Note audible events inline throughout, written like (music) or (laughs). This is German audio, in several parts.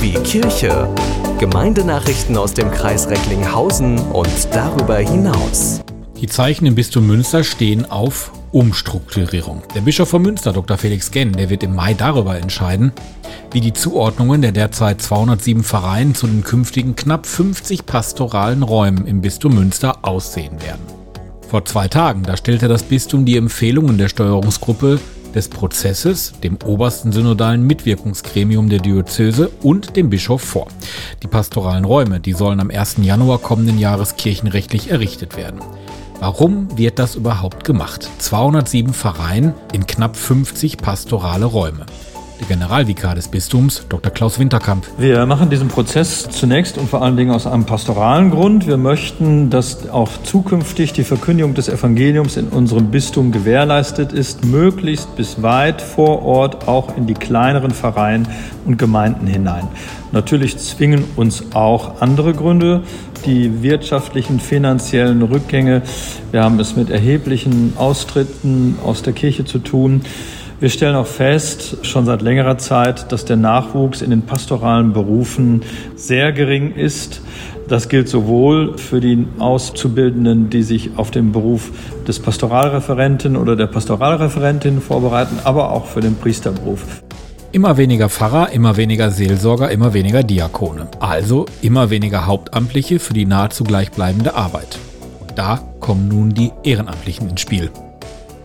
Wie Kirche. Gemeindenachrichten aus dem Kreis Recklinghausen und darüber hinaus. Die Zeichen im Bistum Münster stehen auf Umstrukturierung. Der Bischof von Münster, Dr. Felix Genn, der wird im Mai darüber entscheiden, wie die Zuordnungen der derzeit 207 Vereine zu den künftigen knapp 50 pastoralen Räumen im Bistum Münster aussehen werden. Vor zwei Tagen, da stellte das Bistum die Empfehlungen der Steuerungsgruppe des Prozesses, dem obersten synodalen Mitwirkungsgremium der Diözese und dem Bischof vor. Die pastoralen Räume, die sollen am 1. Januar kommenden Jahres kirchenrechtlich errichtet werden. Warum wird das überhaupt gemacht? 207 Vereine in knapp 50 pastorale Räume der Generalvikar des Bistums, Dr. Klaus Winterkamp. Wir machen diesen Prozess zunächst und vor allen Dingen aus einem pastoralen Grund. Wir möchten, dass auch zukünftig die Verkündigung des Evangeliums in unserem Bistum gewährleistet ist, möglichst bis weit vor Ort auch in die kleineren Vereine und Gemeinden hinein. Natürlich zwingen uns auch andere Gründe, die wirtschaftlichen, finanziellen Rückgänge. Wir haben es mit erheblichen Austritten aus der Kirche zu tun. Wir stellen auch fest, schon seit längerer Zeit, dass der Nachwuchs in den pastoralen Berufen sehr gering ist. Das gilt sowohl für die Auszubildenden, die sich auf den Beruf des Pastoralreferenten oder der Pastoralreferentin vorbereiten, aber auch für den Priesterberuf. Immer weniger Pfarrer, immer weniger Seelsorger, immer weniger Diakone. Also immer weniger Hauptamtliche für die nahezu gleichbleibende Arbeit. Und da kommen nun die Ehrenamtlichen ins Spiel.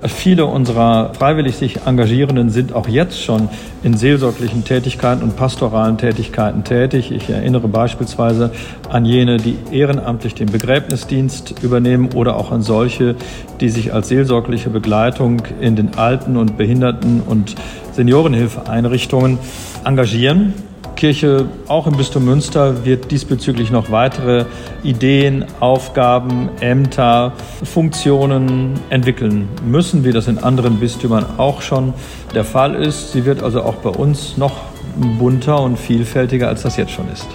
Viele unserer freiwillig sich Engagierenden sind auch jetzt schon in seelsorglichen Tätigkeiten und pastoralen Tätigkeiten tätig. Ich erinnere beispielsweise an jene, die ehrenamtlich den Begräbnisdienst übernehmen oder auch an solche, die sich als seelsorgliche Begleitung in den Alten- und Behinderten- und Seniorenhilfeeinrichtungen engagieren. Kirche, auch im Bistum Münster, wird diesbezüglich noch weitere Ideen, Aufgaben, Ämter, Funktionen entwickeln müssen, wie das in anderen Bistümern auch schon der Fall ist. Sie wird also auch bei uns noch bunter und vielfältiger, als das jetzt schon ist.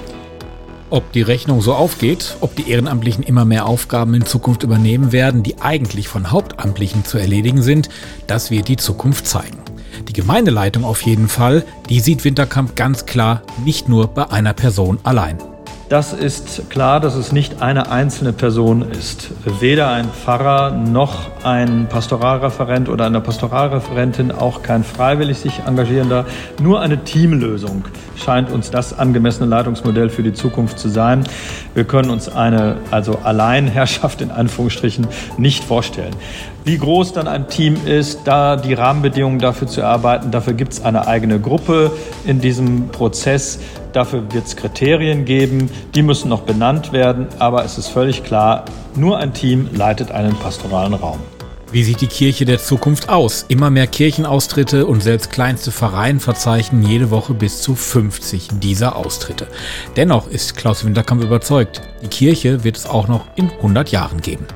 Ob die Rechnung so aufgeht, ob die Ehrenamtlichen immer mehr Aufgaben in Zukunft übernehmen werden, die eigentlich von Hauptamtlichen zu erledigen sind, das wird die Zukunft zeigen. Die Gemeindeleitung auf jeden Fall, die sieht Winterkamp ganz klar nicht nur bei einer Person allein. Das ist klar, dass es nicht eine einzelne Person ist. Weder ein Pfarrer noch ein Pastoralreferent oder eine Pastoralreferentin, auch kein freiwillig sich engagierender. Nur eine Teamlösung scheint uns das angemessene Leitungsmodell für die Zukunft zu sein. Wir können uns eine also Alleinherrschaft in Anführungsstrichen nicht vorstellen. Wie groß dann ein Team ist, da die Rahmenbedingungen dafür zu erarbeiten, dafür gibt es eine eigene Gruppe in diesem Prozess. Dafür wird es Kriterien geben, die müssen noch benannt werden, aber es ist völlig klar, nur ein Team leitet einen pastoralen Raum. Wie sieht die Kirche der Zukunft aus? Immer mehr Kirchenaustritte und selbst kleinste Vereine verzeichnen jede Woche bis zu 50 dieser Austritte. Dennoch ist Klaus Winterkamp überzeugt, die Kirche wird es auch noch in 100 Jahren geben.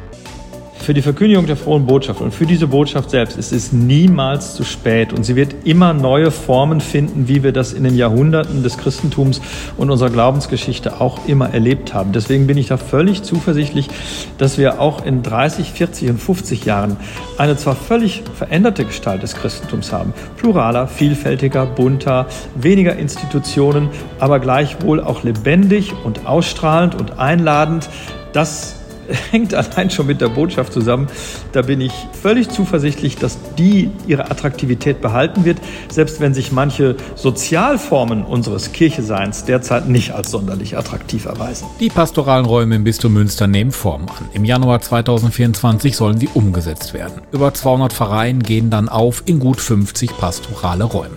Für die Verkündigung der frohen Botschaft und für diese Botschaft selbst ist es niemals zu spät und sie wird immer neue Formen finden, wie wir das in den Jahrhunderten des Christentums und unserer Glaubensgeschichte auch immer erlebt haben. Deswegen bin ich da völlig zuversichtlich, dass wir auch in 30, 40 und 50 Jahren eine zwar völlig veränderte Gestalt des Christentums haben, pluraler, vielfältiger, bunter, weniger Institutionen, aber gleichwohl auch lebendig und ausstrahlend und einladend. Das (laughs) hängt allein schon mit der Botschaft zusammen. Da bin ich völlig zuversichtlich, dass die ihre Attraktivität behalten wird, selbst wenn sich manche Sozialformen unseres Kircheseins derzeit nicht als sonderlich attraktiv erweisen. Die pastoralen Räume im Bistum Münster nehmen Form an. Im Januar 2024 sollen sie umgesetzt werden. Über 200 Vereine gehen dann auf in gut 50 pastorale Räume.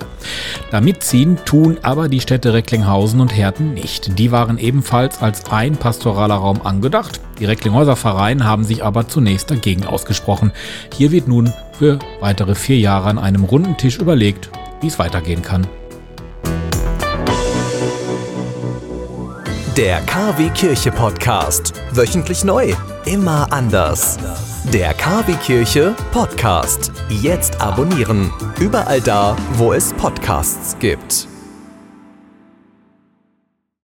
Damit ziehen tun aber die Städte Recklinghausen und Herten nicht. Die waren ebenfalls als ein pastoraler Raum angedacht. Die Recklinghäuser Vereine haben sich aber zunächst dagegen ausgesprochen. Hier wird nun für weitere vier Jahre an einem runden Tisch überlegt, wie es weitergehen kann. Der KW Kirche Podcast. Wöchentlich neu. Immer anders. Der KW Kirche Podcast. Jetzt abonnieren. Überall da, wo es Podcasts gibt.